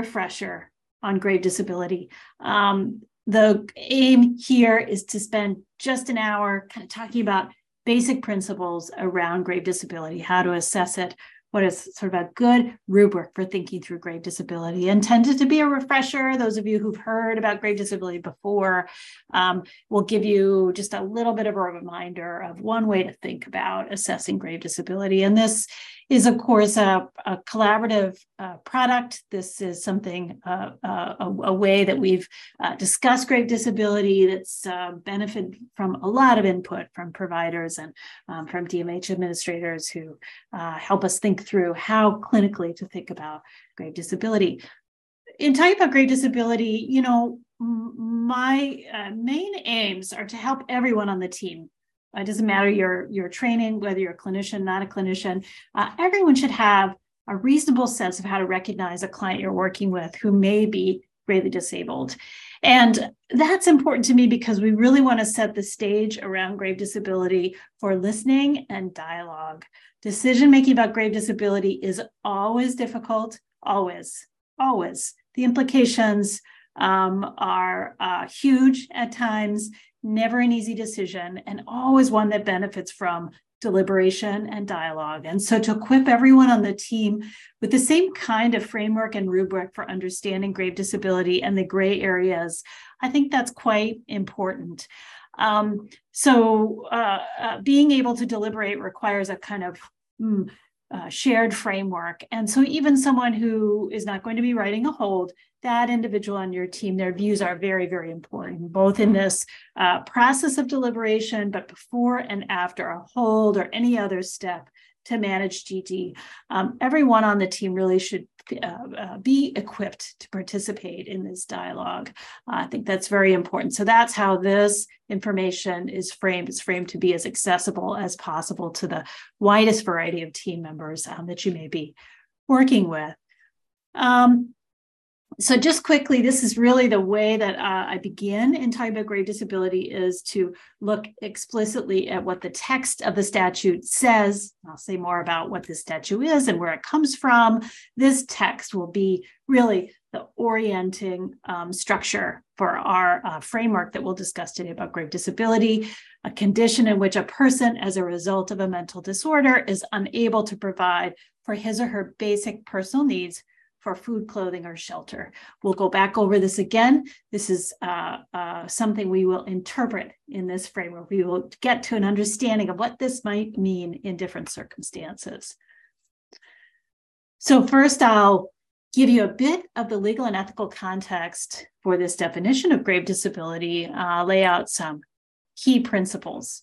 refresher on grave disability. Um, the aim here is to spend just an hour kind of talking about basic principles around grave disability, how to assess it, what is sort of a good rubric for thinking through grave disability. Intended to be a refresher. Those of you who've heard about grave disability before um, will give you just a little bit of a reminder of one way to think about assessing grave disability. And this is of course a, a collaborative uh, product this is something uh, uh, a, a, way that we've uh, discussed grave disability that's uh, benefited from a lot of input from providers and um, from dmh administrators who help us think through how clinically to think about grave disability. In talking about grave disability, you know, my main aims are to help everyone on the team. It doesn't matter your your training, whether you're a clinician, not a clinician. Uh, everyone should have a reasonable sense of how to recognize a client you're working with who may be greatly disabled. And that's important to me because we really want to set the stage around grave disability for listening and dialogue. Decision making about grave disability is always difficult, always, always. The implications um, are uh, huge at times, never an easy decision, and always one that benefits from deliberation and dialogue. And so to equip everyone on the team with the same kind of framework and rubric for understanding grave disability and the gray areas, I think that's quite important. Um, so uh, uh, being able to deliberate requires a kind of mm, uh, shared framework. And so even someone who is not going to be writing a hold, that individual on your team, their views are very, very important, both in this uh, process of deliberation, but before and after a hold or any other step to manage GD. Um, everyone on the team really should uh, uh, be equipped to participate in this dialogue. Uh, I think that's very important. So that's how this information is framed. It's framed to be as accessible as possible to the widest variety of team members um, that you may be working with. Um, so just quickly, this is really the way that uh, I begin in talking about grave disability is to look explicitly at what the text of the statute says. I'll say more about what the statute is and where it comes from. This text will be really the orienting um, structure for our uh, framework that we'll discuss today about grave disability, a condition in which a person, as a result of a mental disorder, is unable to provide for his or her basic personal needs for food, clothing, or shelter. We'll go back over this again. This is uh, uh, something we will interpret in this framework. We will get to an understanding of what this might mean in different circumstances. So, first, I'll give you a bit of the legal and ethical context for this definition of grave disability, uh, lay out some key principles.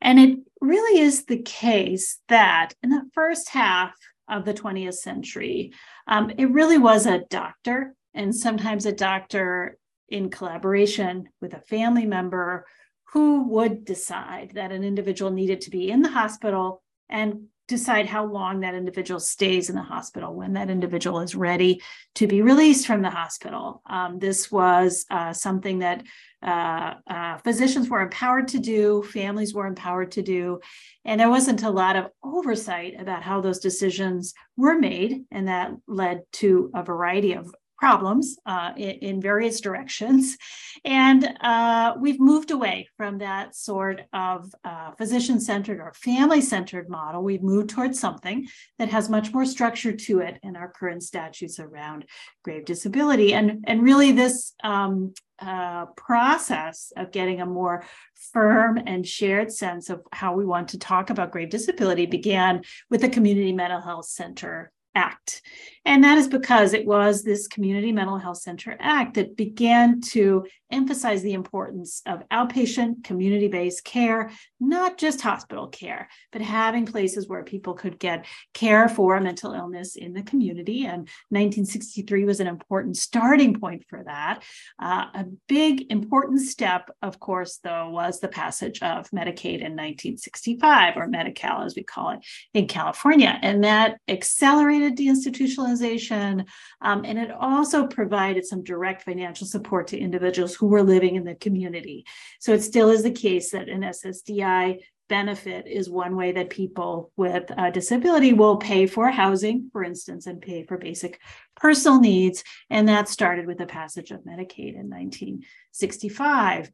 And it really is the case that in the first half of the 20th century. Um, it really was a doctor, and sometimes a doctor in collaboration with a family member who would decide that an individual needed to be in the hospital and decide how long that individual stays in the hospital when that individual is ready to be released from the hospital. Um, this was uh, something that uh, uh, physicians were empowered to do, families were empowered to do, and there wasn't a lot of oversight about how those decisions were made, and that led to a variety of problems uh, in, in, various directions. And uh, we've moved away from that sort of uh, physician centered or family centered model. We've moved towards something that has much more structure to it in our current statutes around grave disability. And, and really, this um, uh, process of getting a more firm and shared sense of how we want to talk about grave disability began with the Community Mental Health Center Act. And that is because it was this Community Mental Health Center Act that began to emphasize the importance of outpatient community based care, not just hospital care, but having places where people could get care for a mental illness in the community. And 1963 was an important starting point for that. Uh, a big important step, of course, though, was the passage of Medicaid in 1965, or Medi Cal as we call it in California. And that accelerated deinstitutionalization um, and it also provided some direct financial support to individuals who were living in the community. So it still is the case that an SSDI benefit is one way that people with a disability will pay for housing, for instance, and pay for basic personal needs. And that started with the passage of Medicaid in 1965.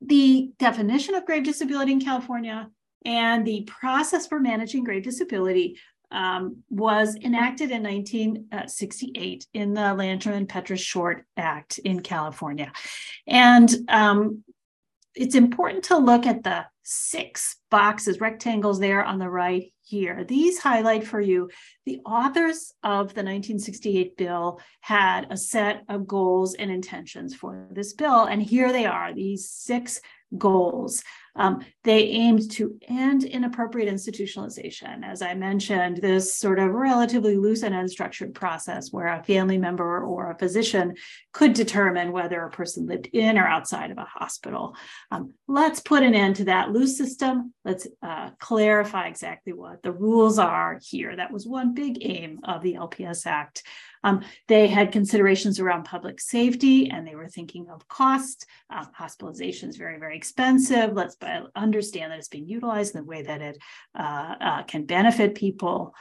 The definition of grave disability in California and the process for managing grave disability um, was enacted in 1968 in the Lanterman-Petris-Short Act in California. And um, it's important to look at the six boxes, rectangles there on the right here. These highlight for you the authors of the 1968 bill had a set of goals and intentions for this bill. And here they are, these six goals. Um, they aimed to end inappropriate institutionalization. As I mentioned, this sort of relatively loose and unstructured process where a family member or a physician could determine whether a person lived in or outside of a hospital. Um, let's put an end to that loose system. Let's uh, clarify exactly what the rules are here. That was one big aim of the LPS Act. Um, they had considerations around public safety and they were thinking of cost. Uh, hospitalization is very, very expensive. Let's understand that it's being utilized in the way that it uh, uh, can benefit people.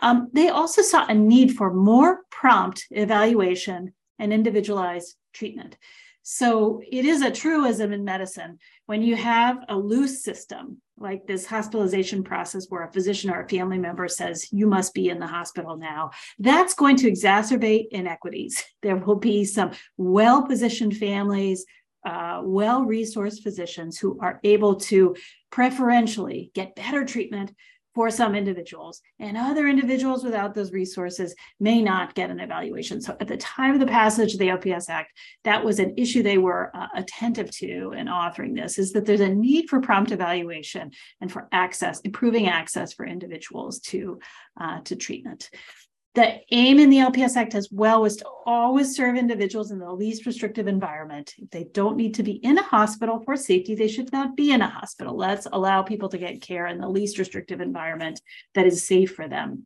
Um, they also saw a need for more prompt evaluation and individualized treatment. So it is a truism in medicine when you have a loose system like this hospitalization process where a physician or a family member says you must be in the hospital now. That's going to exacerbate inequities. There will be some well positioned families uh, well resourced physicians who are able to preferentially get better treatment for some individuals. And other individuals without those resources may not get an evaluation. So at the time of the passage of the lps act that was an issue they were uh, attentive to in authoring this is that there's a need for prompt evaluation and for access improving access for individuals to uh, to treatment the aim in the LPS Act as well was to always serve individuals in the least restrictive environment. If they don't need to be in a hospital for safety, they should not be in a hospital. Let's allow people to get care in the least restrictive environment that is safe for them.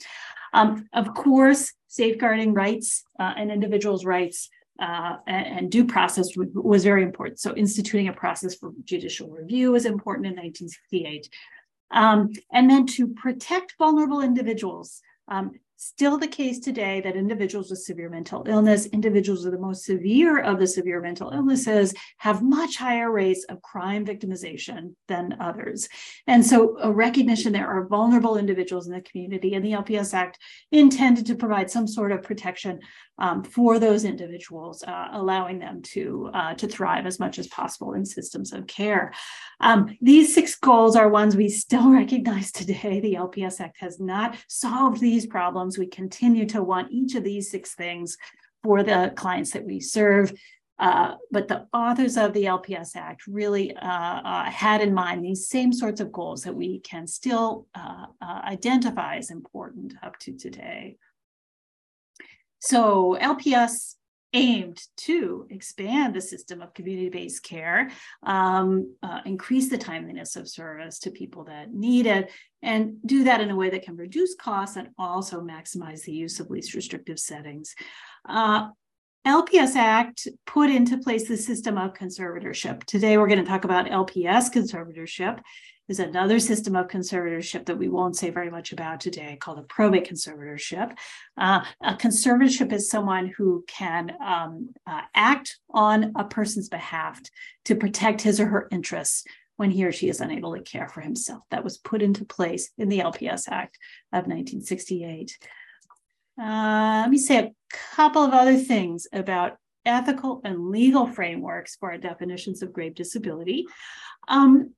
Um, of course, safeguarding rights uh, and individuals' rights uh, and, and, due process was very important. So, instituting a process for judicial review was important in 1968. Um, and then to protect vulnerable individuals. Um, still the case today that individuals with severe mental illness, individuals with the most severe of the severe mental illnesses, have much higher rates of crime victimization than others. And so, a recognition there are vulnerable individuals in the community, and the LPS Act intended to provide some sort of protection um, for those individuals, uh, allowing them to, uh, to thrive as much as possible in systems of care. Um, these six goals are ones we still recognize today. The LPS Act has not solved these problems. We continue to want each of these six things for the clients that we serve. Uh, but the authors of the LPS Act really uh, uh, had in mind these same sorts of goals that we can still uh, uh, identify as important up to today. So LPS aimed to expand the system of community-based care, um, uh, increase the timeliness of service to people that need it, and do that in a way that can reduce costs and also maximize the use of least restrictive settings. Uh, LPS Act put into place the system of conservatorship. Today, we're going to talk about LPS conservatorship. There's another system of conservatorship that we won't say very much about today called a probate conservatorship. Uh, a conservatorship is someone who can um, uh, act on a person's behalf to protect his or her interests when he or she is unable to care for himself. That was put into place in the LPS Act of 1968. Uh, let me say a couple of other things about ethical and legal frameworks for our definitions of grave disability. Um,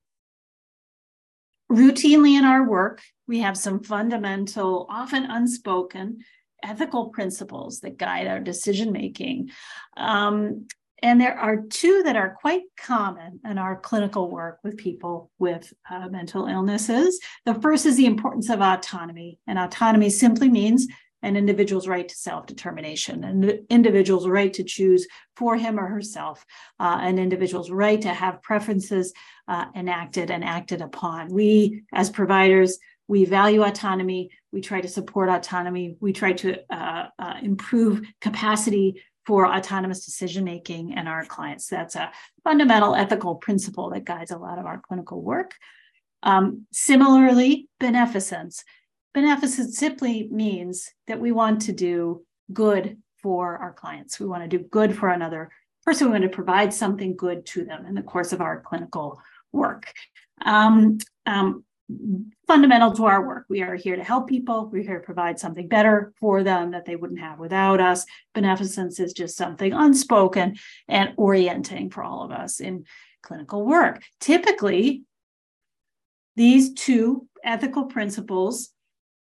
routinely in our work, we have some fundamental, often unspoken ethical principles that guide our decision making. Um, and there are two that are quite common in our clinical work with people with uh, mental illnesses. The first is the importance of autonomy, and autonomy simply means an individual's right to self-determination, an individual's right to choose for him or herself, uh, an individual's right to have preferences uh, enacted and acted upon. We, as providers, we value autonomy. We try to support autonomy. We try to uh, uh improve capacity for autonomous decision making in our clients. That's a fundamental ethical principle that guides a lot of our clinical work. Um, similarly, beneficence. Beneficence simply means that we want to do good for our clients. We want to do good for another person. We want to provide something good to them in the course of our clinical work. Um, um, fundamental to our work. We are here to help people. We're here to provide something better for them that they wouldn't have without us. Beneficence is just something unspoken and orienting for all of us in clinical work. Typically, these two ethical principles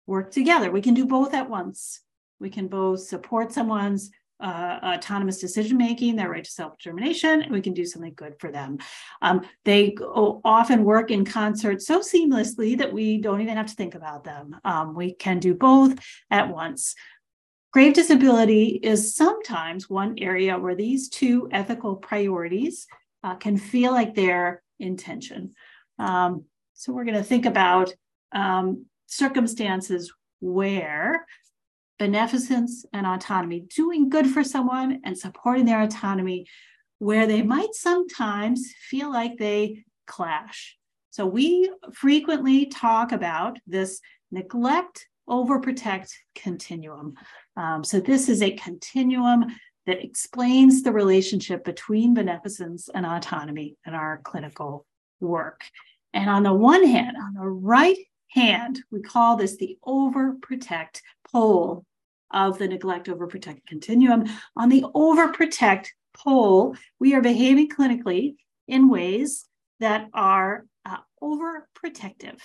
work together. We can do both at once. We can both support someone's uh, autonomous decision making, their right to self determination, and we can do something good for them. Um, they go, often work in concert so seamlessly that we don't even have to think about them. Um, we can do both at once. Grave disability is sometimes one area where these two ethical priorities uh, can feel like they're in tension. Um, so we're going to think about um, circumstances where beneficence and autonomy, doing good for someone and supporting their autonomy, where they might sometimes feel like they clash. So we frequently talk about this neglect overprotect continuum. Um, so this is a continuum that explains the relationship between beneficence and autonomy in our clinical work. And on the one hand, on the right hand, we call this the overprotect pole of the neglect overprotect continuum. On the overprotect pole, we are behaving clinically in ways that are uh, overprotective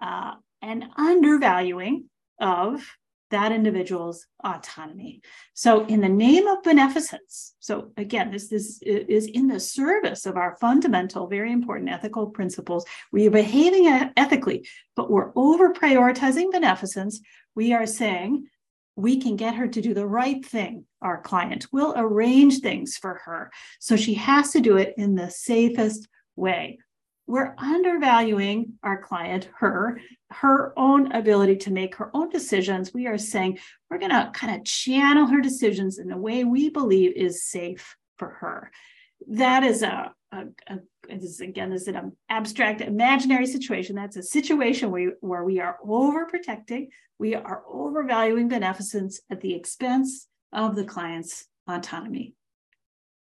uh, and undervaluing of that individual's autonomy. So, in the name of beneficence, so again, this, this is in the service of our fundamental, very important ethical principles. We are behaving ethically, but we're over prioritizing beneficence. We are saying we can get her to do the right thing, our client. will arrange things for her. So she has to do it in the safest way. We're undervaluing our client, her, her own ability to make her own decisions. We are saying we're going to kind of channel her decisions in a way we believe is safe for her. That is a, a, a this again this is an abstract imaginary situation that's a situation where, where we are overprotecting we are overvaluing beneficence at the expense of the client's autonomy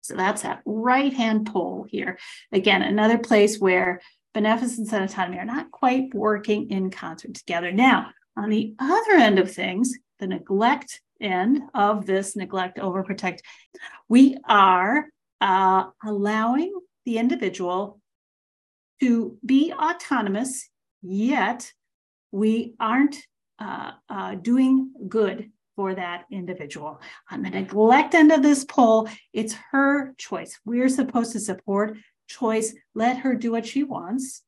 so that's that right hand pole here. Again another place where beneficence and autonomy are not quite working in concert together. Now on the other end of things the neglect end of this neglect overprotect we are uh, allowing the individual to be autonomous, yet we aren't uh, uh, doing good for that individual. On the neglect end of this pole, it's her choice. We're supposed to support choice, let her do what she wants.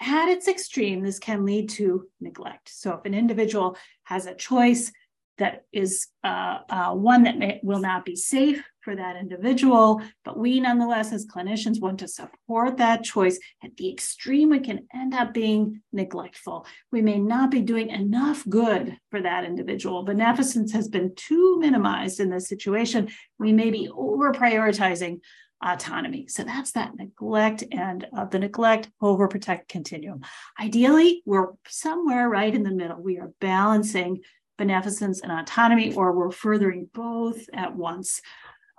At its extreme, this can lead to neglect. So if an individual has a choice that is uh, uh, one that may, will not be safe for that individual. But we, nonetheless, as clinicians, want to support that choice. At the extreme, we can end up being neglectful. We may not be doing enough good for that individual. Beneficence has been too minimized in this situation. We may be over prioritizing autonomy. So that's that neglect and uh, the neglect overprotect continuum. Ideally, we're somewhere right in the middle. We are balancing beneficence and autonomy, or we're furthering both at once.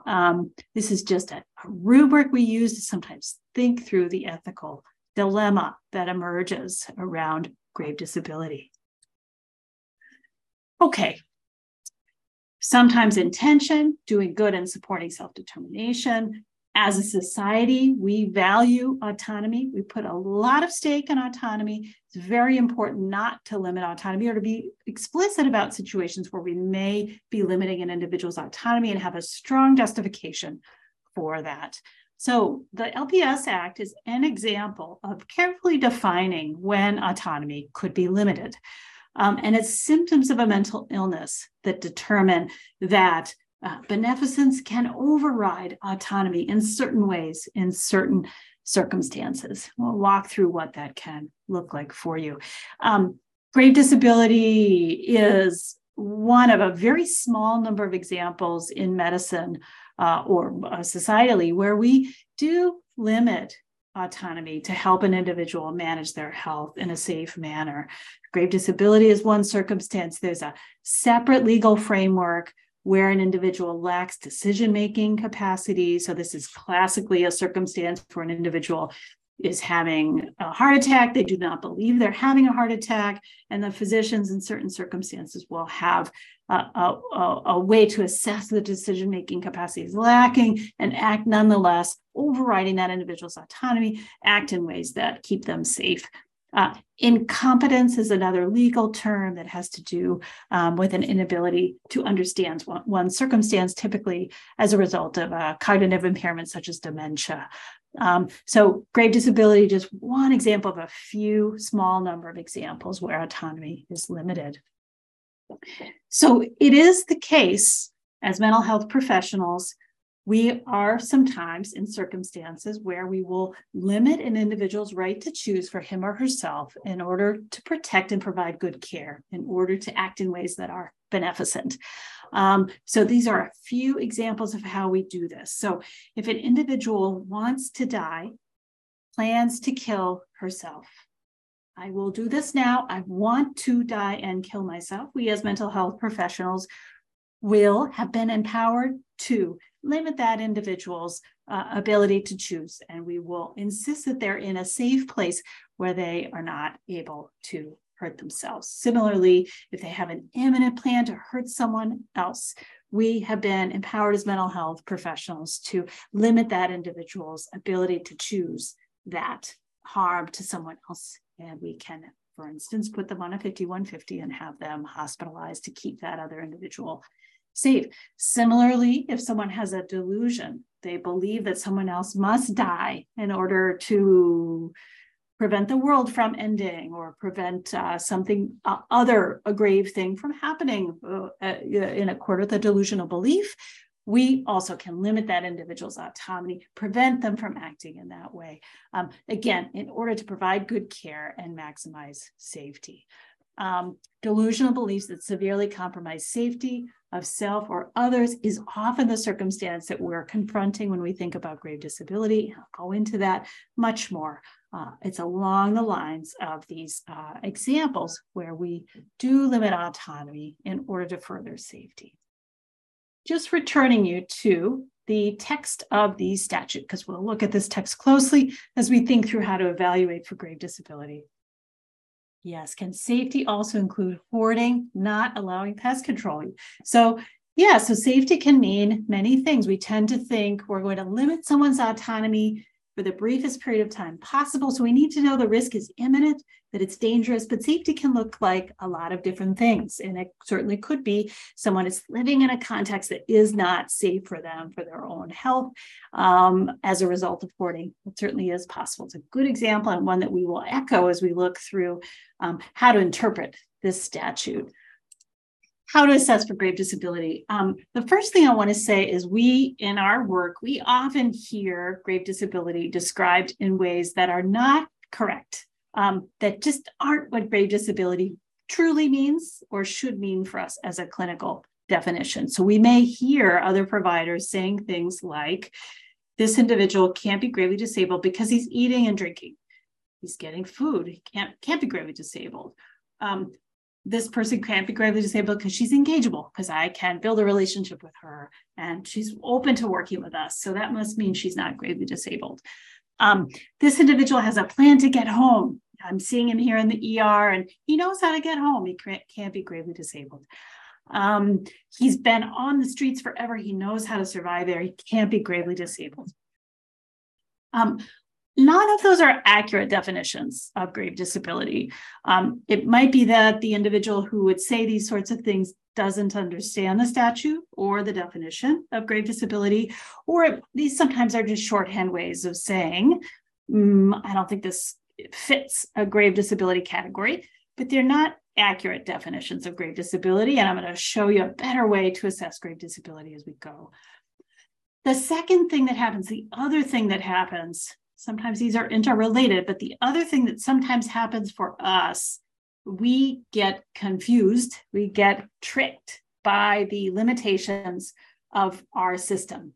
Um, this is just a, a rubric we use to sometimes think through the ethical dilemma that emerges around grave disability. Okay. Sometimes intention, doing good and supporting self determination, as a society, we value autonomy. We put a lot of stake in autonomy. It's very important not to limit autonomy or to be explicit about situations where we may be limiting an individual's autonomy and have a strong justification for that. So, the LPS Act is an example of carefully defining when autonomy could be limited. Um, and it's symptoms of a mental illness that determine that uh, beneficence can override autonomy in certain ways, in certain circumstances. We'll walk through what that can look like for you. Um, grave disability is one of a very small number of examples in medicine uh, or uh, societally where we do limit autonomy to help an individual manage their health in a safe manner. Grave disability is one circumstance. There's a separate legal framework where an individual lacks decision making capacity. So, this is classically a circumstance where an individual is having a heart attack. They do not believe they're having a heart attack. And the physicians, in certain circumstances, will have a, a, a way to assess the decision making capacity is lacking and act nonetheless, overriding that individual's autonomy, act in ways that keep them safe. Uh, incompetence is another legal term that has to do um, with an inability to understand one, one, circumstance, typically as a result of a cognitive impairment such as dementia. Um, so, grave disability, just one example of a few small number of examples where autonomy is limited. So, it is the case as mental health professionals, we are sometimes in circumstances where we will limit an individual's right to choose for him or herself in order to protect and provide good care, in order to act in ways that are beneficent. Um, so these are a few examples of how we do this. So if an individual wants to die, plans to kill herself, I will do this now. I want to die and kill myself. We, as mental health professionals, will have been empowered to limit that individual's uh, ability to choose. And we will insist that they're in a safe place where they are not able to hurt themselves. Similarly, if they have an imminent plan to hurt someone else, we have been empowered as mental health professionals to limit that individual's ability to choose that harm to someone else. And we can, for instance, put them on a 5150 and have them hospitalized to keep that other individual safe. Similarly, if someone has a delusion, they believe that someone else must die in order to prevent the world from ending or prevent uh, something uh, other a grave thing from happening uh, in accord with a delusional belief we also can limit that individual's autonomy prevent them from acting in that way um, again in order to provide good care and maximize safety um, delusional beliefs that severely compromise safety of self or others is often the circumstance that we're confronting when we think about grave disability. I'll go into that much more. Uh, it's along the lines of these uh, examples where we do limit autonomy in order to further safety. Just returning you to the text of the statute, because we'll look at this text closely as we think through how to evaluate for grave disability. Yes. Can safety also include hoarding, not allowing pest control? So, yeah, so safety can mean many things. We tend to think we're going to limit someone's autonomy for the briefest period of time possible. So we need to know the risk is imminent, that it's dangerous, but safety can look like a lot of different things. And it certainly could be someone is living in a context that is not safe for them for their own health um, as a result of hoarding. It certainly is possible. It's a good example and one that we will echo as we look through um, how to interpret this statute how to assess for grave disability. Um, the first thing I want to say is we, in our work, we often hear grave disability described in ways that are not correct, um, that just aren't what grave disability truly means or should mean for us as a clinical definition. So we may hear other providers saying things like, this individual can't be gravely disabled because he's eating and drinking. He's getting food. He can't, can't be gravely disabled. Um, this person can't be gravely disabled because she's engageable because I can build a relationship with her and she's open to working with us. So that must mean she's not gravely disabled. Um, this individual has a plan to get home. I'm seeing him here in the ER and he knows how to get home. He can't be gravely disabled. Um, he's been on the streets forever. He knows how to survive there. He can't be gravely disabled. Um, none of those are accurate definitions of grave disability. Um, it might be that the individual who would say these sorts of things doesn't understand the statute or the definition of grave disability, or these sometimes are just shorthand ways of saying, mm, I don't think this fits a grave disability category, but they're not accurate definitions of grave disability. And I'm going to show you a better way to assess grave disability as we go. The second thing that happens, the other thing that happens Sometimes these are interrelated, but the other thing that sometimes happens for us, we get confused, we get tricked by the limitations of our system.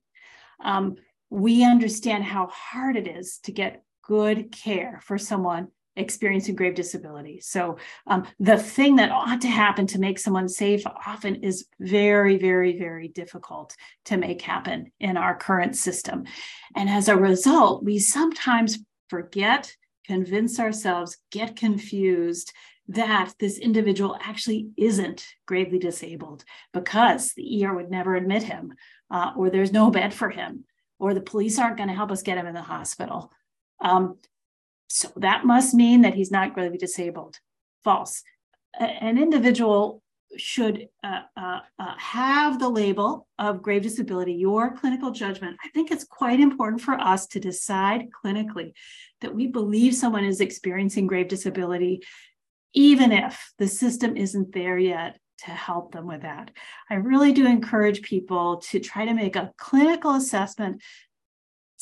Um, we understand how hard it is to get good care for someone experiencing grave disability. So um, the thing that ought to happen to make someone safe often is very, very, very difficult to make happen in our current system. And as a result, we sometimes forget, convince ourselves, get confused that this individual actually isn't gravely disabled because the ER would never admit him, uh, or there's no bed for him, or the police aren't going to help us get him in the hospital. Um, so that must mean that he's not gravely disabled. False. A- an individual should uh, uh, uh, have the label of grave disability, your clinical judgment. I think it's quite important for us to decide clinically that we believe someone is experiencing grave disability even if the system isn't there yet to help them with that. I really do encourage people to try to make a clinical assessment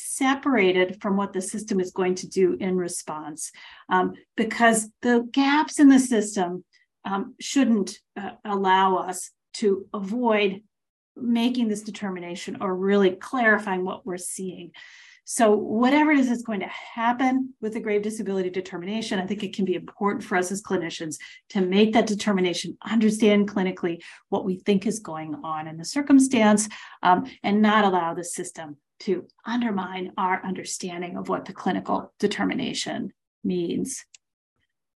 separated from what the system is going to do in response um, because the gaps in the system um, shouldn't uh, allow us to avoid making this determination or really clarifying what we're seeing. So, whatever it is that's going to happen with the grave disability determination, I think it can be important for us as clinicians to make that determination, understand clinically what we think is going on in the circumstance, um, and not allow the system to undermine our understanding of what the clinical determination means.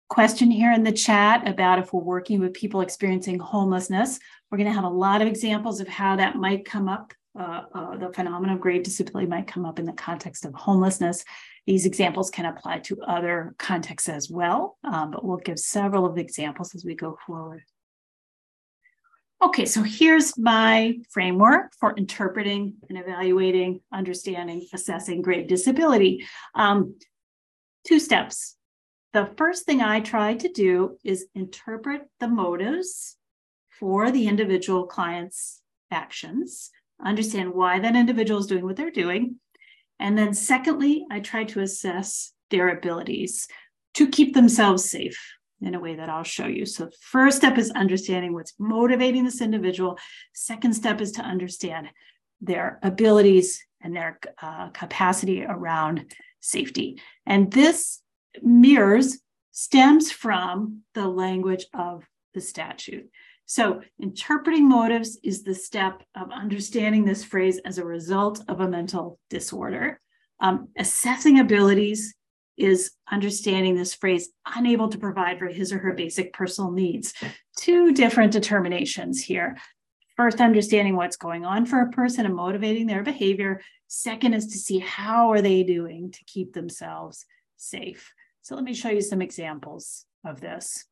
Question here in the chat about if we're working with people experiencing homelessness. We're going to have a lot of examples of how that might come up uh, uh, the phenomenon of grave disability might come up in the context of homelessness. These examples can apply to other contexts as well, um, but we'll give several of the examples as we go forward. Okay, so here's my framework for interpreting and evaluating, understanding, assessing grave disability. Um, two steps. The first thing I try to do is interpret the motives for the individual client's actions understand why that individual is doing what they're doing. And then, secondly, I try to assess their abilities to keep themselves safe in a way that I'll show you. So, first step is understanding what's motivating this individual. Second step is to understand their abilities and their uh, capacity around safety. And this mirrors, stems from the language of the statute. So, interpreting motives is the step of understanding this phrase as a result of a mental disorder. Um, assessing abilities is understanding this phrase unable to provide for his or her basic personal needs. Two different determinations here. First, understanding what's going on for a person and motivating their behavior. Second is to see how are they doing to keep themselves safe. So let me show you some examples of this.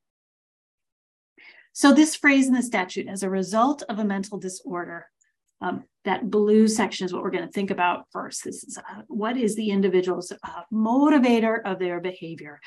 So, this phrase in the statute, as a result of a mental disorder, um, that blue section is what we're going to think about first. This is uh, what is the individual's uh, motivator of their behavior.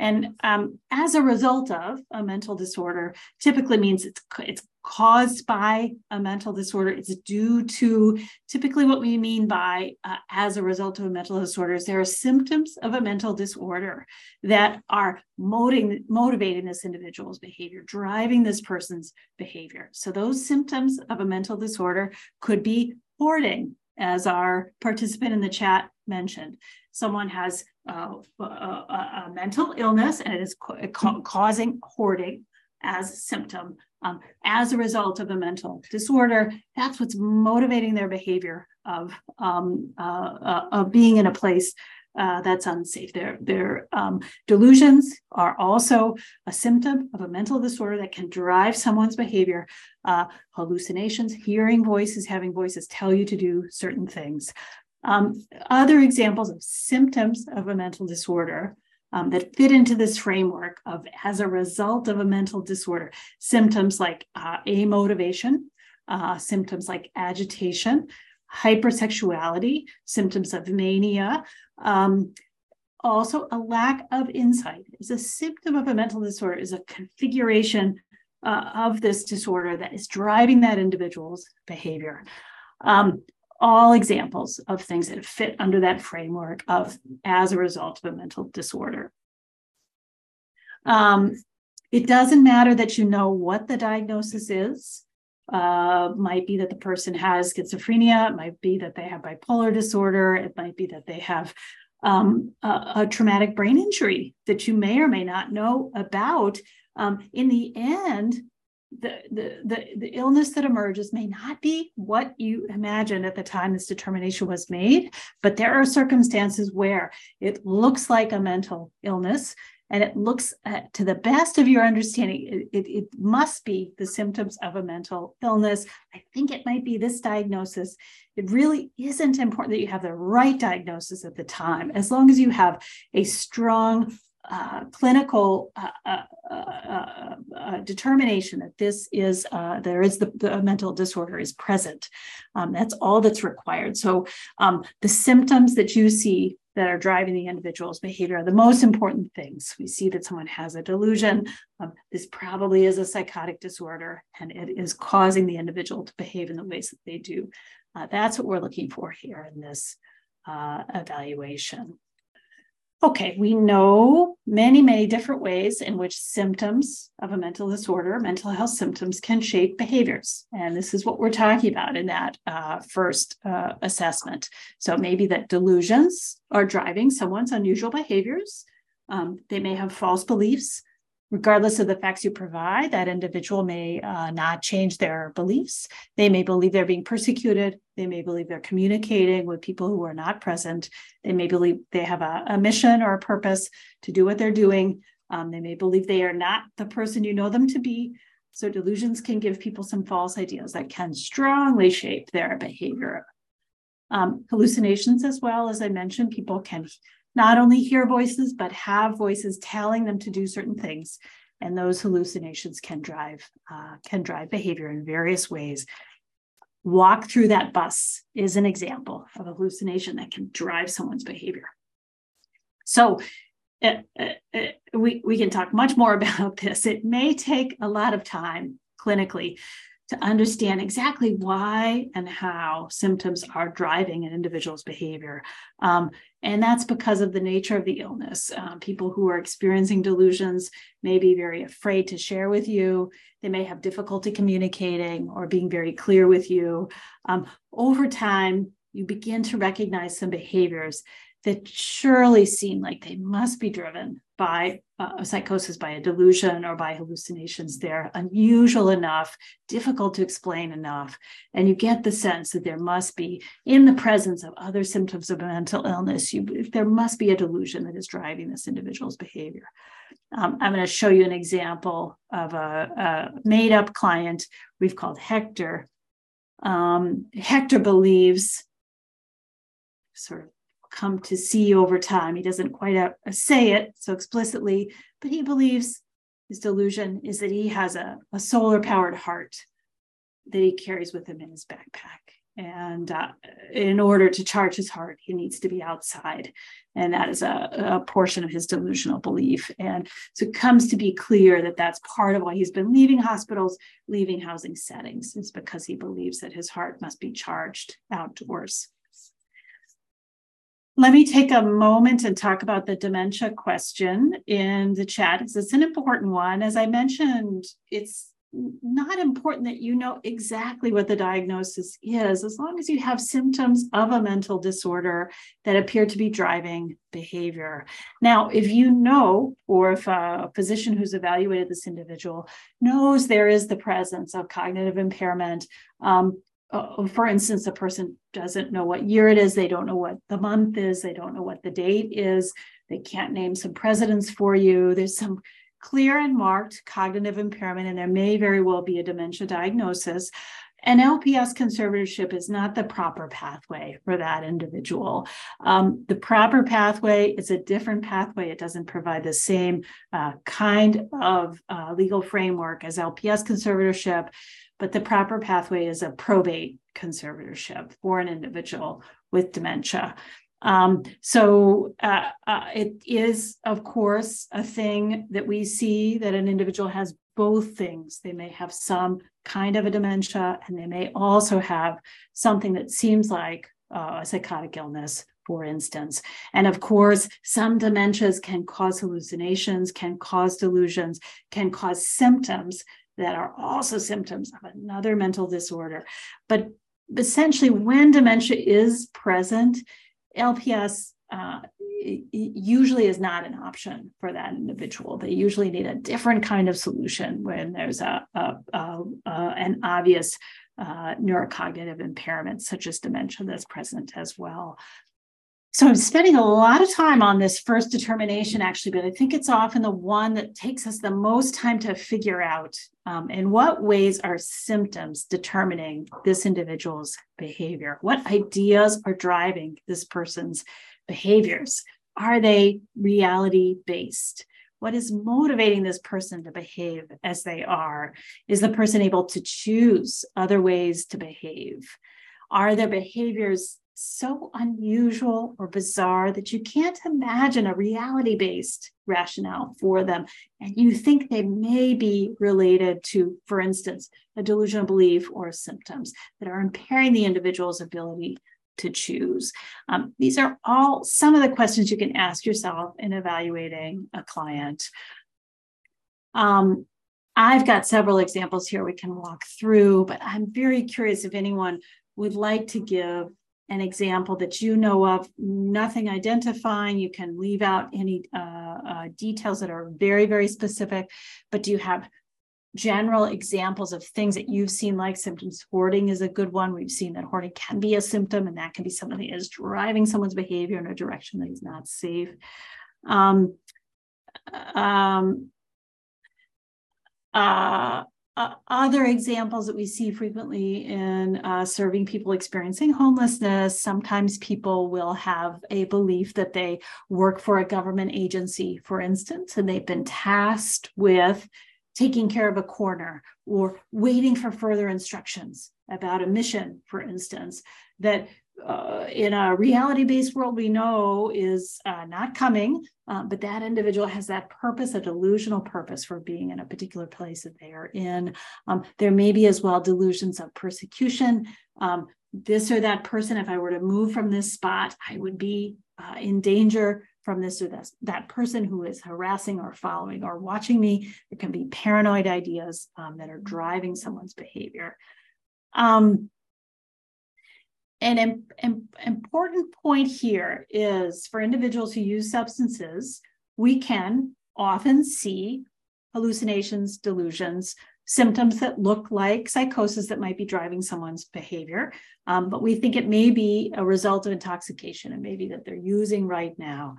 And um, as a result of a mental disorder, typically means it's it's caused by a mental disorder. It's due to typically what we mean by uh, as a result of a mental disorder is there are symptoms of a mental disorder that are motivating, motivating this individual's behavior, driving this person's behavior. So those symptoms of a mental disorder could be hoarding, as our participant in the chat mentioned. Someone has uh, a, a, mental illness and it is ca- causing hoarding as a symptom um, as a result of a mental disorder. That's what's motivating their behavior of, um, uh, uh, of being in a place uh, that's unsafe. Their, their um, delusions are also a symptom of a mental disorder that can drive someone's behavior. Uh, hallucinations, hearing voices, having voices tell you to do certain things. Um, other examples of symptoms of a mental disorder um, that fit into this framework of as a result of a mental disorder, symptoms like uh, amotivation, uh, symptoms like agitation, hypersexuality, symptoms of mania, um, also a lack of insight. Is a symptom of a mental disorder is a configuration uh, of this disorder that is driving that individual's behavior. Um, all examples of things that fit under that framework of as a result of a mental disorder. Um, it doesn't matter that you know what the diagnosis is. Uh, might be that the person has schizophrenia. It might be that they have bipolar disorder. It might be that they have um, a, a, traumatic brain injury that you may or may not know about. Um, in the end, the, the, the, illness that emerges may not be what you imagined at the time this determination was made, but there are circumstances where it looks like a mental illness and it looks at, to the best of your understanding, it, it, must be the symptoms of a mental illness. I think it might be this diagnosis. It really isn't important that you have the right diagnosis at the time, as long as you have a strong uh, clinical uh, uh, uh, uh determination that this is there is the, the, mental disorder is present. Um, that's all that's required. So um, the symptoms that you see that are driving the individual's behavior are the most important things. We see that someone has a delusion. Um, this probably is a psychotic disorder, and it is causing the individual to behave in the ways that they do. Uh, that's what we're looking for here in this uh, evaluation. Okay, we know many, many different ways in which symptoms of a mental disorder, mental health symptoms, can shape behaviors. And this is what we're talking about in that uh, first uh, assessment. So maybe that delusions are driving someone's unusual behaviors. Um, they may have false beliefs regardless of the facts you provide, that individual may uh, not change their beliefs. They may believe they're being persecuted. They may believe they're communicating with people who are not present. They may believe they have a, a mission or a purpose to do what they're doing. Um, they may believe they are not the person you know them to be. So delusions can give people some false ideas that can strongly shape their behavior. Um, hallucinations, as well as I mentioned, people can not only hear voices, but have voices telling them to do certain things. And those hallucinations can drive uh, can drive behavior in various ways. Walk through that bus is an example of a hallucination that can drive someone's behavior. So uh, uh, uh we, we can talk much more about this. It may take a lot of time clinically to understand exactly why and how symptoms are driving an individual's behavior. Um, and that's because of the nature of the illness. Um, people who are experiencing delusions may be very afraid to share with you. They may have difficulty communicating or being very clear with you. Um, over time, you begin to recognize some behaviors that surely seem like they must be driven by uh, psychosis, by a delusion, or by hallucinations. They're unusual enough, difficult to explain enough. And you get the sense that there must be, in the presence of other symptoms of mental illness, you, there must be a delusion that is driving this individual's behavior. Um, I'm going to show you an example of a, a made up client we've called Hector. Um, Hector believes, sort of come to see over time. He doesn't quite uh, say it so explicitly, but he believes his delusion is that he has a, a solar powered heart that he carries with him in his backpack. And uh, in order to charge his heart, he needs to be outside. And that is a, a, portion of his delusional belief. And so it comes to be clear that that's part of why he's been leaving hospitals, leaving housing settings, is because he believes that his heart must be charged outdoors. Let me take a moment and talk about the dementia question in the chat because it's an important one. As I mentioned, it's not important that you know exactly what the diagnosis is, as long as you have symptoms of a mental disorder that appear to be driving behavior. Now, if you know, or if a physician who's evaluated this individual knows there is the presence of cognitive impairment, um, uh, for instance, a person doesn't know what year it is, they don't know what the month is, they don't know what the date is, they can't name some presidents for you. There's some clear and marked cognitive impairment, and there may very well be a dementia diagnosis. And LPS conservatorship is not the proper pathway for that individual. Um, the proper pathway is a different pathway. It doesn't provide the same uh, kind of uh, legal framework as LPS conservatorship but the proper pathway is a probate conservatorship for an individual with dementia. Um, so uh, uh, it is, of course, a thing that we see that an individual has both things. They may have some kind of a dementia, and they may also have something that seems like uh, a psychotic illness, for instance. And of course, some dementias can cause hallucinations, can cause delusions, can cause symptoms that are also symptoms of another mental disorder. But essentially, when dementia is present, LPS uh, usually is not an option for that individual. They usually need a different kind of solution when there's a, a, a, a an obvious uh, neurocognitive impairment, such as dementia, that's present as well. So I'm spending a lot of time on this first determination, actually, but I think it's often the one that takes us the most time to figure out um, in what ways are symptoms determining this individual's behavior? What ideas are driving this person's behaviors? Are they reality based? What is motivating this person to behave as they are? Is the person able to choose other ways to behave? Are their behaviors so unusual or bizarre that you can't imagine a reality based rationale for them. And you think they may be related to, for instance, a delusional belief or symptoms that are impairing the individual's ability to choose. Um, these are all some of the questions you can ask yourself in evaluating a client. Um, I've got several examples here we can walk through, but I'm very curious if anyone would like to give an example that you know of, nothing identifying. You can leave out any uh, uh, details that are very, very specific, but do you have general examples of things that you've seen like symptoms? Hoarding is a good one. We've seen that hoarding can be a symptom, and that can be something that is driving someone's behavior in a direction that is not safe. Um, um, uh, uh, other examples that we see frequently in uh, serving people experiencing homelessness, sometimes people will have a belief that they work for a government agency, for instance, and they've been tasked with taking care of a corner or waiting for further instructions about a mission, for instance, that uh, in a reality based world we know is uh, not coming, uh, but that individual has that purpose, a delusional purpose for being in a particular place that they are in. Um, there may be as well delusions of persecution. Um, this or that person, if I were to move from this spot, I would be uh, in danger from this or this, that person who is harassing or following or watching me. There can be paranoid ideas um, that are driving someone's behavior. Um, an Im- Im- important point here is for individuals who use substances, we can often see hallucinations, delusions, symptoms that look like psychosis that might be driving someone's behavior. Um, but we think it may be a result of intoxication and maybe that they're using right now.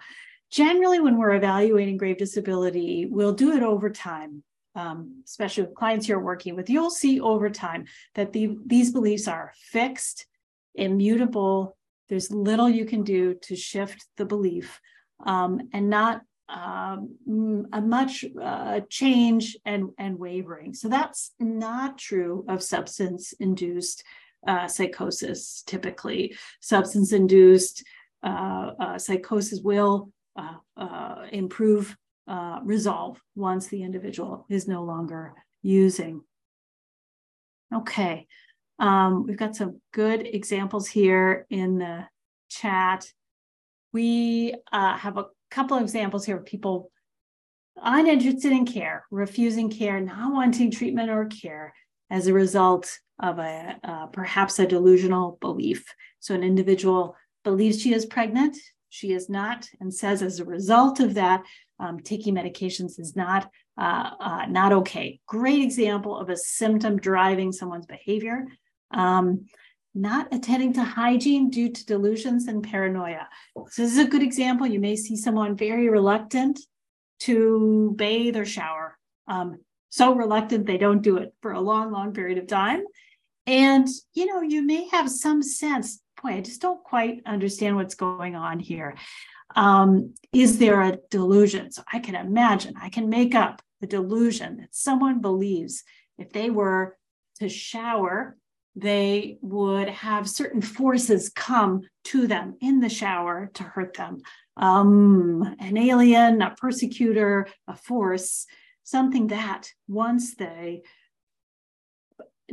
Generally, when we're evaluating grave disability, we'll do it over time. Um, especially with clients you're working with, you'll see over time that the, these beliefs are fixed immutable. There's little you can do to shift the belief um, and not um, a much uh, change and, and wavering. So that's not true of substance induced uh, psychosis typically. Substance induced uh, uh, psychosis will uh, uh, improve resolve once the individual is no longer using. Okay, um, we've got some good examples here in the chat. We uh, have a couple of examples here of people uninterested in care, refusing care, not wanting treatment or care as a result of a uh, perhaps a delusional belief. So an individual believes she is pregnant, she is not, and says as a result of that, um, taking medications is not uh, uh, not okay. Great example of a symptom driving someone's behavior. Um, not attending to hygiene due to delusions and paranoia. So, this is a good example. You may see someone very reluctant to bathe or shower. Um, so reluctant they don't do it for a long, long period of time. And, you know, you may have some sense, boy, I just don't quite understand what's going on here. Um, is there a delusion? So I can imagine, I can make up the delusion that someone believes if they were to shower they would have certain forces come to them in the shower to hurt them. Um, an alien, a persecutor, a force, something that once they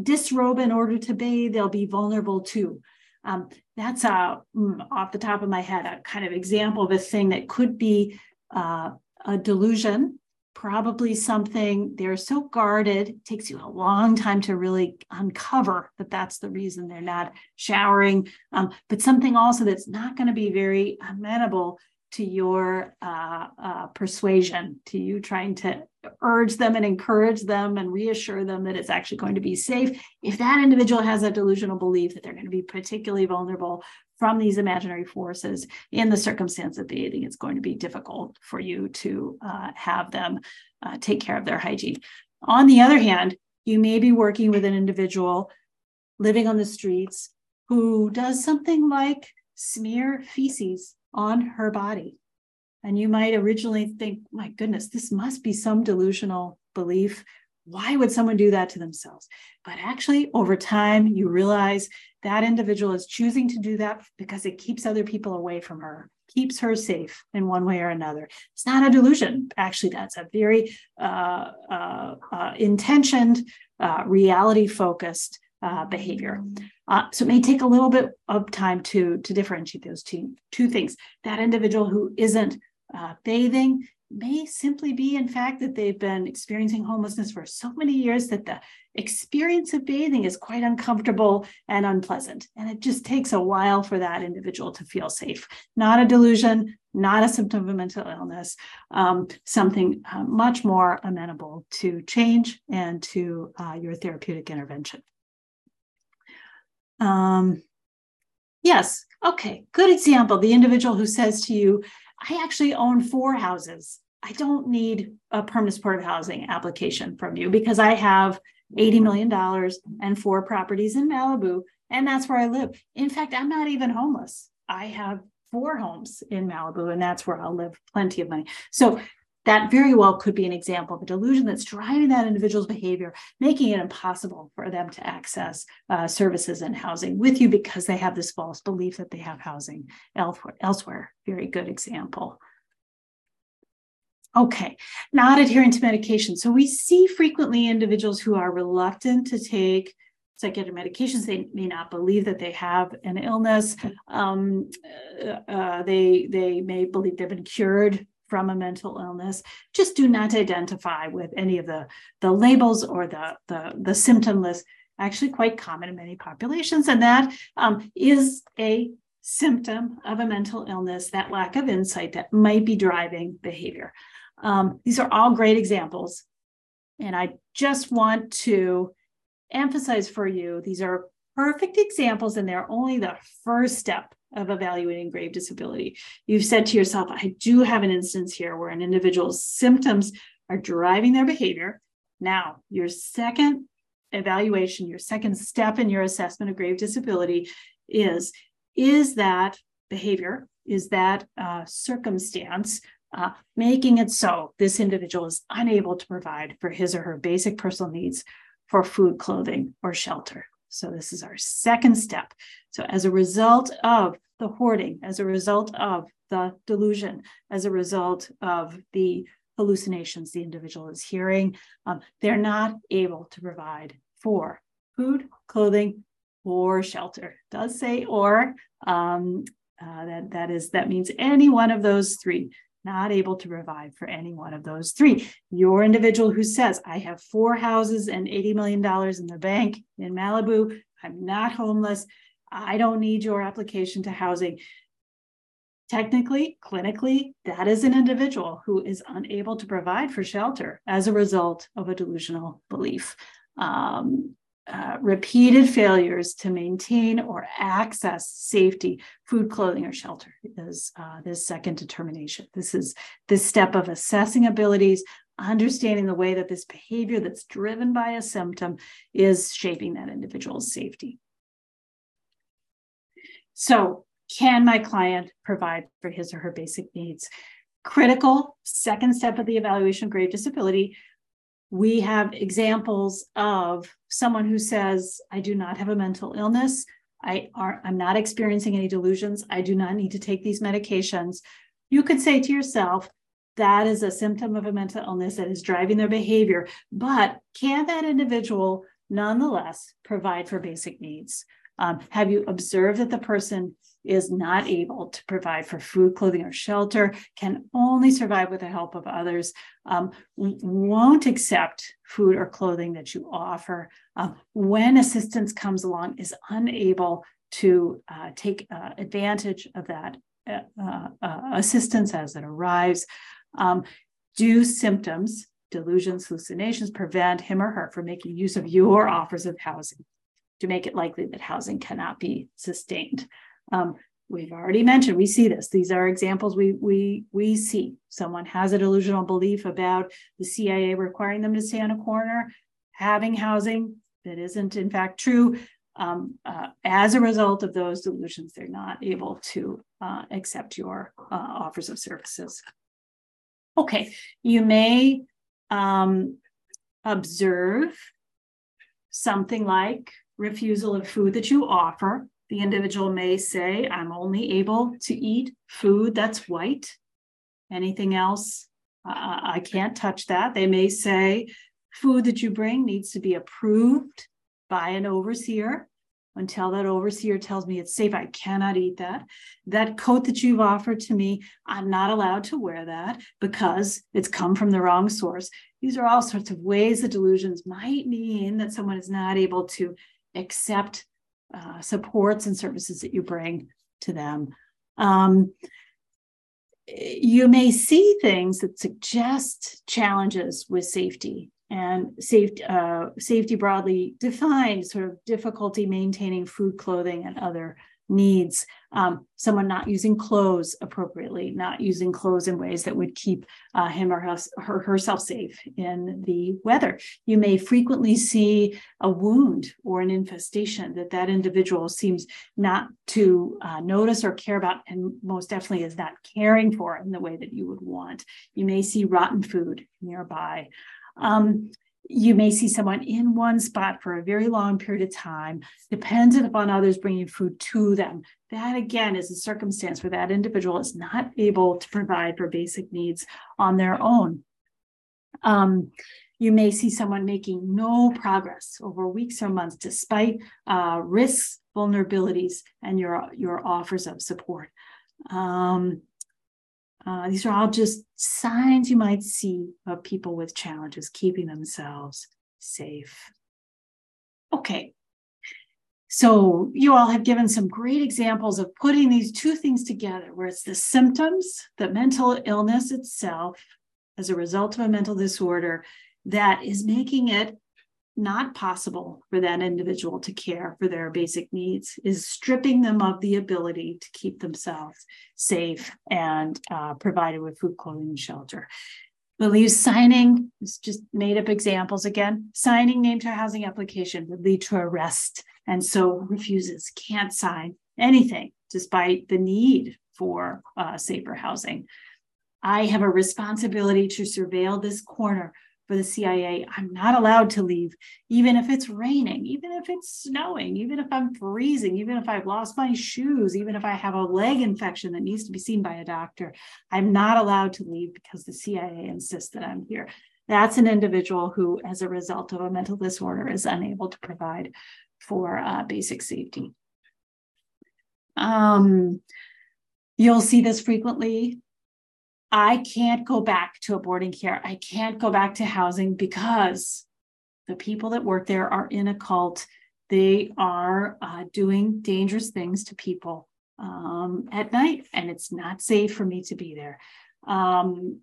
disrobe in order to bathe, they'll be vulnerable to. Um, that's a, mm, off the top of my head, a kind of example of a thing that could be uh, a delusion probably something they're so guarded it takes you a long time to really uncover that that's the reason they're not showering. Um, but something also that's not going to be very amenable to your uh, uh, persuasion, to you trying to urge them and encourage them and reassure them that it's actually going to be safe. If that individual has a delusional belief that they're going to be particularly vulnerable from these imaginary forces in the circumstance of bathing, it's going to be difficult for you to uh, have them uh, take care of their hygiene. On the other hand, you may be working with an individual living on the streets who does something like smear feces on her body. And you might originally think, my goodness, this must be some delusional belief. Why would someone do that to themselves? But actually, over time, you realize that individual is choosing to do that because it keeps other people away from her, keeps her safe in one way or another. It's not a delusion. Actually, that's a very uh, uh, uh, intentioned, uh, reality focused uh, behavior. Uh, so it may take a little bit of time to, to differentiate those two, two things. That individual who isn't uh, bathing may simply be, in fact, that they've been experiencing homelessness for so many years that the experience of bathing is quite uncomfortable and unpleasant. And it just takes a while for that individual to feel safe. Not a delusion, not a symptom of a mental illness, um, something uh, much more amenable to change and to uh, your therapeutic intervention. Um, yes, okay, good example. The individual who says to you, I actually own four houses. I don't need a permanent supportive housing application from you because I have $80 million and four properties in Malibu, and that's where I live. In fact, I'm not even homeless. I have four homes in Malibu, and that's where I'll live plenty of money. So that very well could be an example of a delusion that's driving that individual's behavior, making it impossible for them to access uh, services and housing with you because they have this false belief that they have housing elsewhere. Very good example. Okay, not adhering to medication. So we see frequently individuals who are reluctant to take psychiatric medications. They may not believe that they have an illness. Um, uh, uh they they may believe they've been cured from a mental illness just do not identify with any of the, the labels or the, the, the symptom list. Actually quite common in many populations and that um, is a symptom of a mental illness that lack of insight that might be driving behavior. Um, these are all great examples and i just want to emphasize for you these are perfect examples and they're only the first step of evaluating grave disability. You've said to yourself, I do have an instance here where an individual's symptoms are driving their behavior. Now, your second evaluation, your second step in your assessment of grave disability is is that behavior, is that uh, circumstance uh, making it so this individual is unable to provide for his or her basic personal needs for food, clothing, or shelter? So this is our second step. So as a result of the hoarding, as a result of the delusion, as a result of the hallucinations the individual is hearing, um, they're not able to provide for food, clothing, or shelter. It does say or. Um, uh, that that is that means any one of those three not able to provide for any one of those three. Your individual who says, I have four houses and $80 million in the bank in Malibu, I'm not homeless, I don't need your application to housing. Technically, clinically, that is an individual who is unable to provide for shelter as a result of a delusional belief. Um, uh, repeated failures to maintain or access safety, food, clothing, or shelter is uh, this second determination. This is this step of assessing abilities, understanding the way that this behavior that's driven by a symptom is shaping that individual's safety. So, can my client provide for his or her basic needs? Critical second step of the evaluation of grave disability we have examples of someone who says, I do not have a mental illness. I are I'm not experiencing any delusions. I do not need to take these medications. You could say to yourself, that is a symptom of a mental illness that is driving their behavior. But can that individual nonetheless provide for basic needs? Um, have you observed that the person is not able to provide for food, clothing, or shelter, can only survive with the help of others, um, won't accept food or clothing that you offer, um, when assistance comes along, is unable to uh, take uh, advantage of that uh, uh, assistance as it arrives. Um, do symptoms, delusions, hallucinations prevent him or her from making use of your offers of housing to make it likely that housing cannot be sustained? Um, we've already mentioned we see this. These are examples we we we see. Someone has a delusional belief about the cia requiring them to stay on a corner having housing that isn't in fact true um, uh, as a result of those delusions they're not able to uh, accept your uh, offers of services. Okay you may um, observe something like refusal of food that you offer the individual may say, I'm only able to eat food that's white. Anything else, I can't touch that. They may say, food that you bring needs to be approved by an overseer. Until that overseer tells me it's safe, I cannot eat that. That coat that you've offered to me, I'm not allowed to wear that because it's come from the wrong source. These are all sorts of ways the delusions might mean that someone is not able to accept uh, supports and services that you bring to them. Um, you may see things that suggest challenges with safety and safety, uh, safety broadly defined, sort of difficulty maintaining food, clothing, and other needs um, someone not using clothes appropriately, not using clothes in ways that would keep uh, him or her, herself safe in the weather. You may frequently see a wound or an infestation that that individual seems not to uh, notice or care about, and most definitely is not caring for in the way that you would want. You may see rotten food nearby. Um, you may see someone in one spot for a very long period of time, dependent upon others bringing food to them. That again is a circumstance where that individual is not able to provide for basic needs on their own. Um, you may see someone making no progress over weeks or months despite uh, risks, vulnerabilities, and your, your offers of support. Um, uh, these are all just signs you might see of people with challenges keeping themselves safe. Okay. So, you all have given some great examples of putting these two things together, where it's the symptoms, the mental illness itself, as a result of a mental disorder, that is making it not possible for that individual to care for their basic needs is stripping them of the ability to keep themselves safe and uh, provided with food, clothing, and shelter. Believe signing, it's just made up examples again, signing name to a housing application would lead to arrest. And so refuses, can't sign anything despite the need for uh, safer housing. I have a responsibility to surveil this corner for the CIA, I'm not allowed to leave, even if it's raining, even if it's snowing, even if I'm freezing, even if I've lost my shoes, even if I have a leg infection that needs to be seen by a doctor. I'm not allowed to leave because the CIA insists that I'm here. That's an individual who, as a result of a mental disorder, is unable to provide for uh, basic safety. Um, you'll see this frequently I can't go back to a boarding care. I can't go back to housing because the people that work there are in a cult. They are uh, doing dangerous things to people um, at night, and it's not safe for me to be there. Um,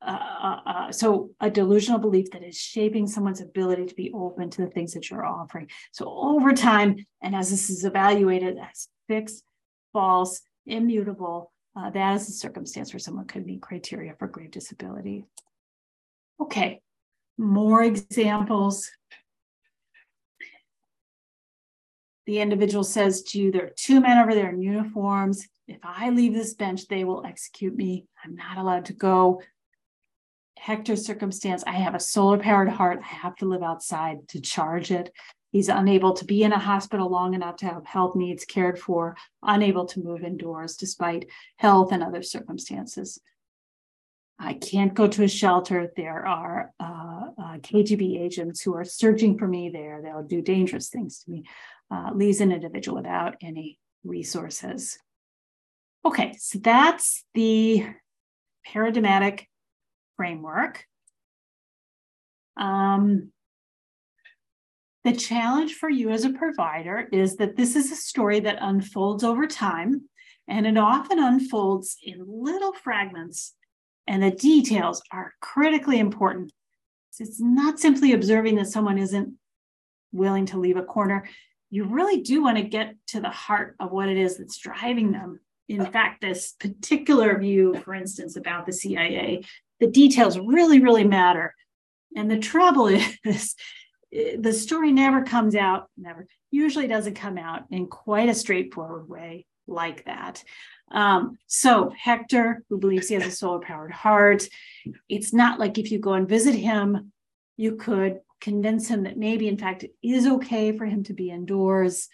uh, uh, uh, so a delusional belief that is shaping someone's ability to be open to the things that you're offering. So over time, and as this is evaluated as fixed, false, immutable, uh, that is a circumstance where someone could meet criteria for grave disability. Okay, more examples. The individual says to you, there are two men over there in uniforms. If I leave this bench, they will execute me. I'm not allowed to go. Hector's circumstance, I have a solar powered heart. I have to live outside to charge it. He's unable to be in a hospital long enough to have health needs cared for, unable to move indoors despite health and other circumstances. I can't go to a shelter. There are uh, uh, KGB agents who are searching for me there. They'll do dangerous things to me. Uh, an individual without any resources. Okay, so that's the paradigmatic framework. Um, the challenge for you as a provider is that this is a story that unfolds over time. And it often unfolds in little fragments, and the details are critically important. It's not simply observing that someone isn't willing to leave a corner. You really do want to get to the heart of what it is that's driving them. In uh-huh. fact, this particular view, for instance, about the CIA, the details really, really matter. And the trouble is, the story never comes out, never, usually doesn't come out in quite a straightforward way like that. Um, so Hector, who believes he has a solar powered heart, it's not like if you go and visit him, you could convince him that maybe, in fact, it is okay for him to be indoors.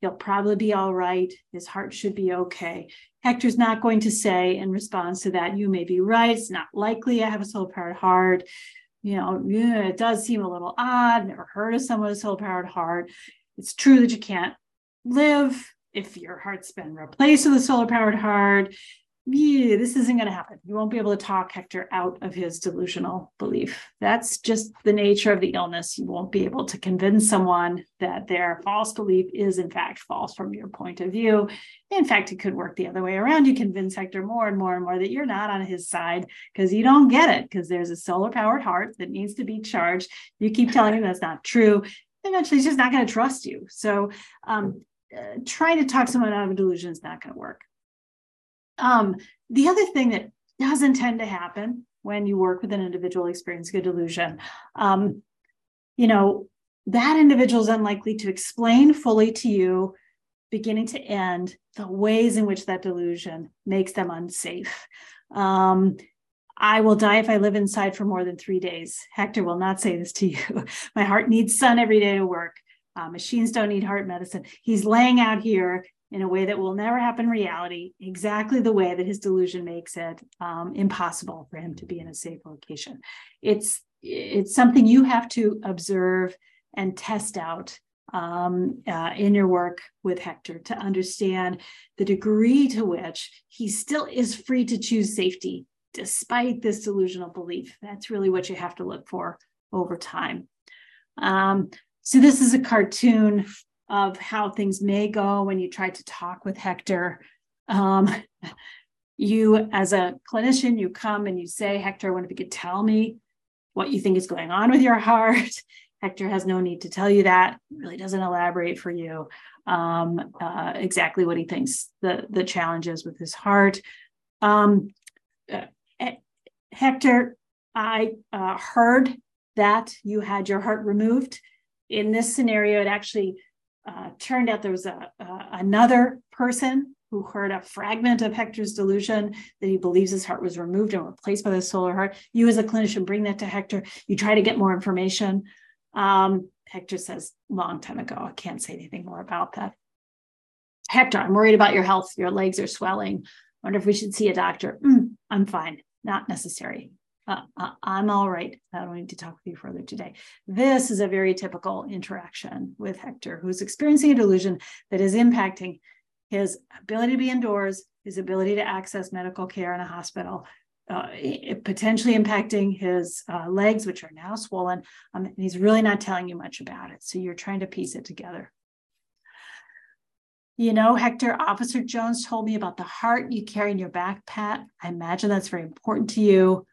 He'll probably be all right. His heart should be okay. Hector's not going to say in response to that, you may be right. It's not likely I have a solar powered heart. You know, it does seem a little odd. Never heard of someone with a solar powered heart. It's true that you can't live if your heart's been replaced with a solar powered heart yeah, this isn't going to happen. You won't be able to talk Hector out of his delusional belief. That's just the nature of the illness. You won't be able to convince someone that their false belief is, in fact, false from your point of view. In fact, it could work the other way around. You convince Hector more and more and more that you're not on his side because you don't get it, because there's a solar powered heart that needs to be charged. You keep telling him that's not true. Eventually, he's just not going to trust you. So, um, uh, trying to talk someone out of a delusion is not going to work. Um, the other thing that doesn't tend to happen when you work with an individual experiencing a delusion, um, you know, that individual is unlikely to explain fully to you, beginning to end, the ways in which that delusion makes them unsafe. Um, I will die if I live inside for more than three days. Hector will not say this to you. My heart needs sun every day to work. Uh, machines don't need heart medicine. He's laying out here in a way that will never happen in reality, exactly the way that his delusion makes it um, impossible for him to be in a safe location. It's it's something you have to observe and test out um, uh, in your work with Hector to understand the degree to which he still is free to choose safety despite this delusional belief. That's really what you have to look for over time. Um, so this is a cartoon of how things may go when you try to talk with Hector. Um, you, as a clinician, you come and you say, Hector, I wonder if you could tell me what you think is going on with your heart. Hector has no need to tell you that. Really doesn't elaborate for you um, uh, exactly what he thinks the the challenge is with his heart. Um, uh, Hector, I uh, heard that you had your heart removed. In this scenario, it actually uh, turned out there was a, uh, another person who heard a fragment of Hector's delusion that he believes his heart was removed and replaced by the solar heart. You, as a clinician, bring that to Hector. You try to get more information. Um, Hector says, long time ago, I can't say anything more about that. Hector, I'm worried about your health. Your legs are swelling. I wonder if we should see a doctor. Mm, I'm fine. Not necessary uh, uh, I'm all right. I don't need to talk with you further today. This is a very typical interaction with Hector, who's experiencing a delusion that is impacting his ability to be indoors, his ability to access medical care in a hospital, uh, potentially impacting his uh, legs, which are now swollen. Um, and he's really not telling you much about it. So you're trying to piece it together. You know, Hector, Officer Jones told me about the heart you carry in your backpack. I imagine that's very important to you.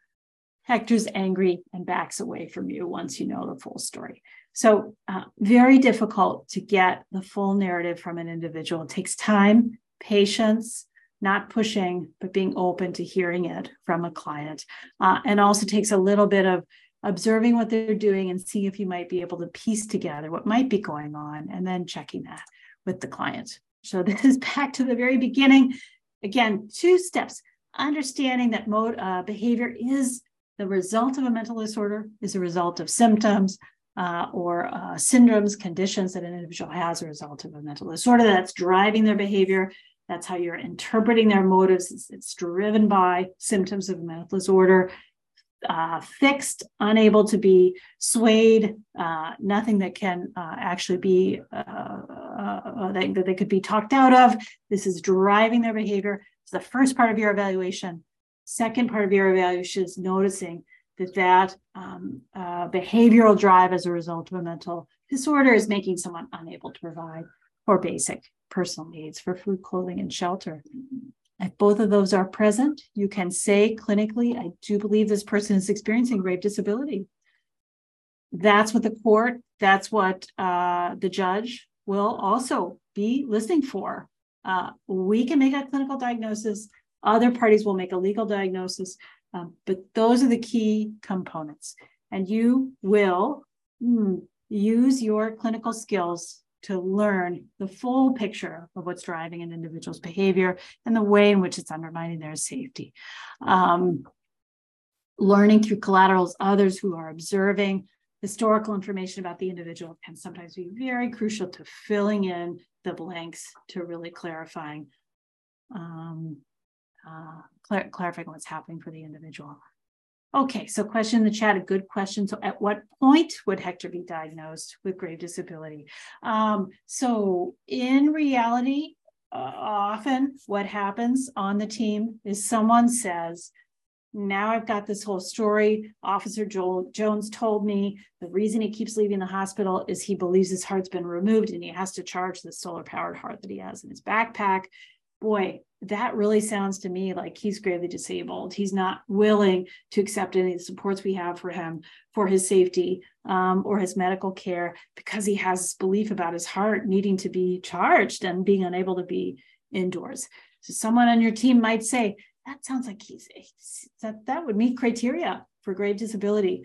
Hector's angry and backs away from you once you know the full story. So, uh, very difficult to get the full narrative from an individual. It takes time, patience, not pushing, but being open to hearing it from a client. Uh, and also takes a little bit of observing what they're doing and seeing if you might be able to piece together what might be going on and then checking that with the client. So, this is back to the very beginning. Again, two steps understanding that mode uh, behavior is the result of a mental disorder is a result of symptoms uh, or uh, syndromes, conditions that an individual has a result of a mental disorder that's driving their behavior. That's how you're interpreting their motives. It's, it's driven by symptoms of a mental disorder. Uh, fixed, unable to be swayed, uh, nothing that can uh, actually be uh, that, that they could be talked out of. This is driving their behavior. It's the first part of your evaluation. Second part of your evaluation is noticing that that um, uh, behavioral drive as a result of a mental disorder is making someone unable to provide for basic personal needs for food, clothing, and shelter. If both of those are present, you can say clinically, I do believe this person is experiencing grave disability. That's what the court, that's what uh, the judge will also be listening for. Uh, we can make a clinical diagnosis, other parties will make a legal diagnosis, um, but those are the key components. And you will mm, use your clinical skills to learn the full picture of what's driving an individual's behavior and the way in which it's undermining their safety. Um, learning through collaterals, others who are observing historical information about the individual can sometimes be very crucial to filling in the blanks to really clarifying um, uh, clar- clarifying what's happening for the individual. Okay, so question in the chat, a good question. So, at what point would Hector be diagnosed with grave disability? Um, so, in reality, uh, often what happens on the team is someone says, now I've got this whole story. Officer Joel Jones told me the reason he keeps leaving the hospital is he believes his heart's been removed and he has to charge the solar powered heart that he has in his backpack. Boy, that really sounds to me like he's gravely disabled. He's not willing to accept any of the supports we have for him for his safety um, or his medical care because he has this belief about his heart needing to be charged and being unable to be indoors. So someone on your team might say, that sounds like he's that that would meet criteria for grave disability.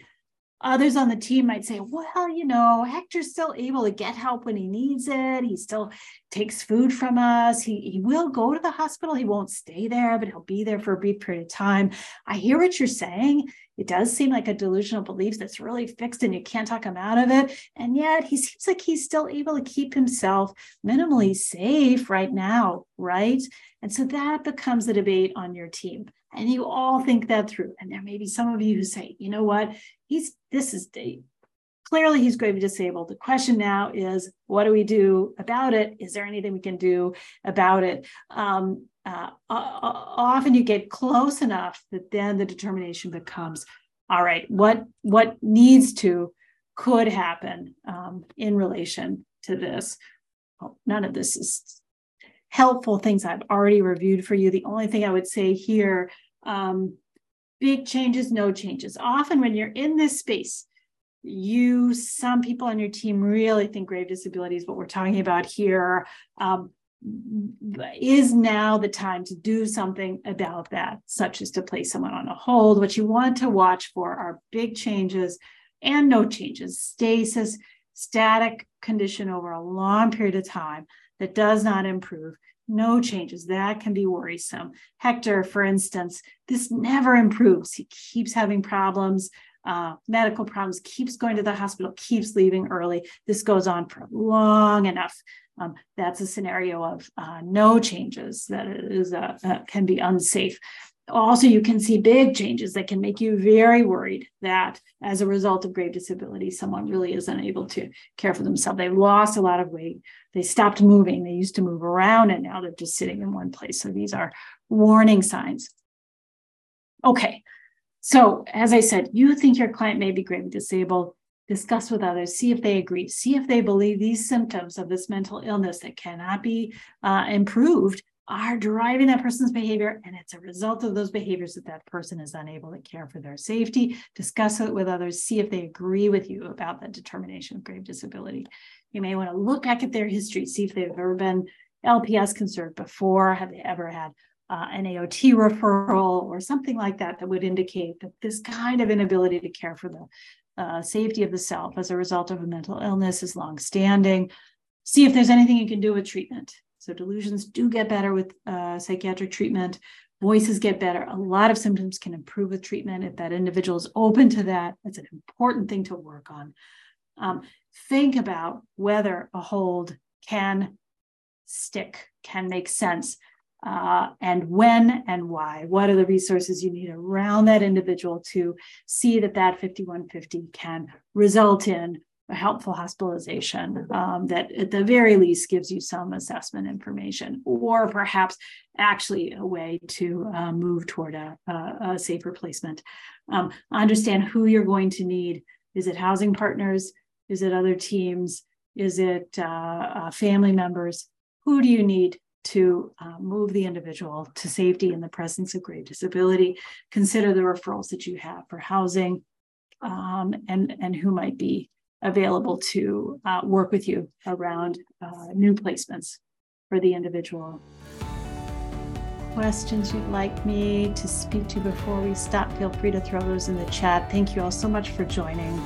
Others on the team might say, well, you know, Hector's still able to get help when he needs it. He still takes food from us. He, he will go to the hospital. He won't stay there, but he'll be there for a brief period of time. I hear what you're saying. It does seem like a delusional belief that's really fixed and you can't talk him out of it. And yet he seems like he's still able to keep himself minimally safe right now, right? And so that becomes a debate on your team. And you all think that through. And there may be some of you who say, you know what, he's this is clearly he's gravely disabled. The question now is, what do we do about it? Is there anything we can do about it? Um, uh, often you get close enough that then the determination becomes, all right, what what needs to could happen um, in relation to this. Well, none of this is helpful things I've already reviewed for you. The only thing I would say here um, big changes, no changes. Often when you're in this space, you, some people on your team really think grave disability is what we're talking about here. Um, is now the time to do something about that, such as to place someone on a hold. What you want to watch for are big changes and no changes, stasis, static condition over a long period of time that does not improve no changes. That can be worrisome. Hector, for instance, this never improves. He keeps having problems, uh, medical problems, keeps going to the hospital, keeps leaving early. This goes on for long enough. Um, that's a scenario of uh, no changes that is uh, uh can be unsafe also you can see big changes that can make you very worried that as a result of grave disability someone really is unable to care for themselves. They've lost a lot of weight. They stopped moving. They used to move around and now they're just sitting in one place. So these are warning signs. Okay. So as i said you think your client may be gravely disabled. Discuss with others. See if they agree. See if they believe these symptoms of this mental illness that cannot be uh, improved are driving that person's behavior. And it's a result of those behaviors that that person is unable to care for their safety. Discuss it with others, see if they agree with you about that determination of grave disability. You may want to look back at their history, see if they've ever been LPS conserved before, have they ever had uh, an AOT referral or something like that that would indicate that this kind of inability to care for the uh, safety of the self as a result of a mental illness is longstanding. See if there's anything you can do with treatment. So delusions do get better with uh, psychiatric treatment. Voices get better. A lot of symptoms can improve with treatment if that individual is open to that. That's an important thing to work on. Um, think about whether a hold can stick, can make sense, uh, and when and why. What are the resources you need around that individual to see that that 5150 can result in a helpful hospitalization um, that at the very least gives you some assessment information or perhaps actually a way to uh, move toward a, a, a safer placement um, understand who you're going to need. Is it housing partners? Is it other teams? Is it uh, uh, family members? Who do you need to uh, move the individual to safety in the presence of grave disability. Consider the referrals that you have for housing um, and, and who might be available to uh, work with you around uh, new placements for the individual. Questions you'd like me to speak to before we stop, feel free to throw those in the chat. Thank you all so much for joining.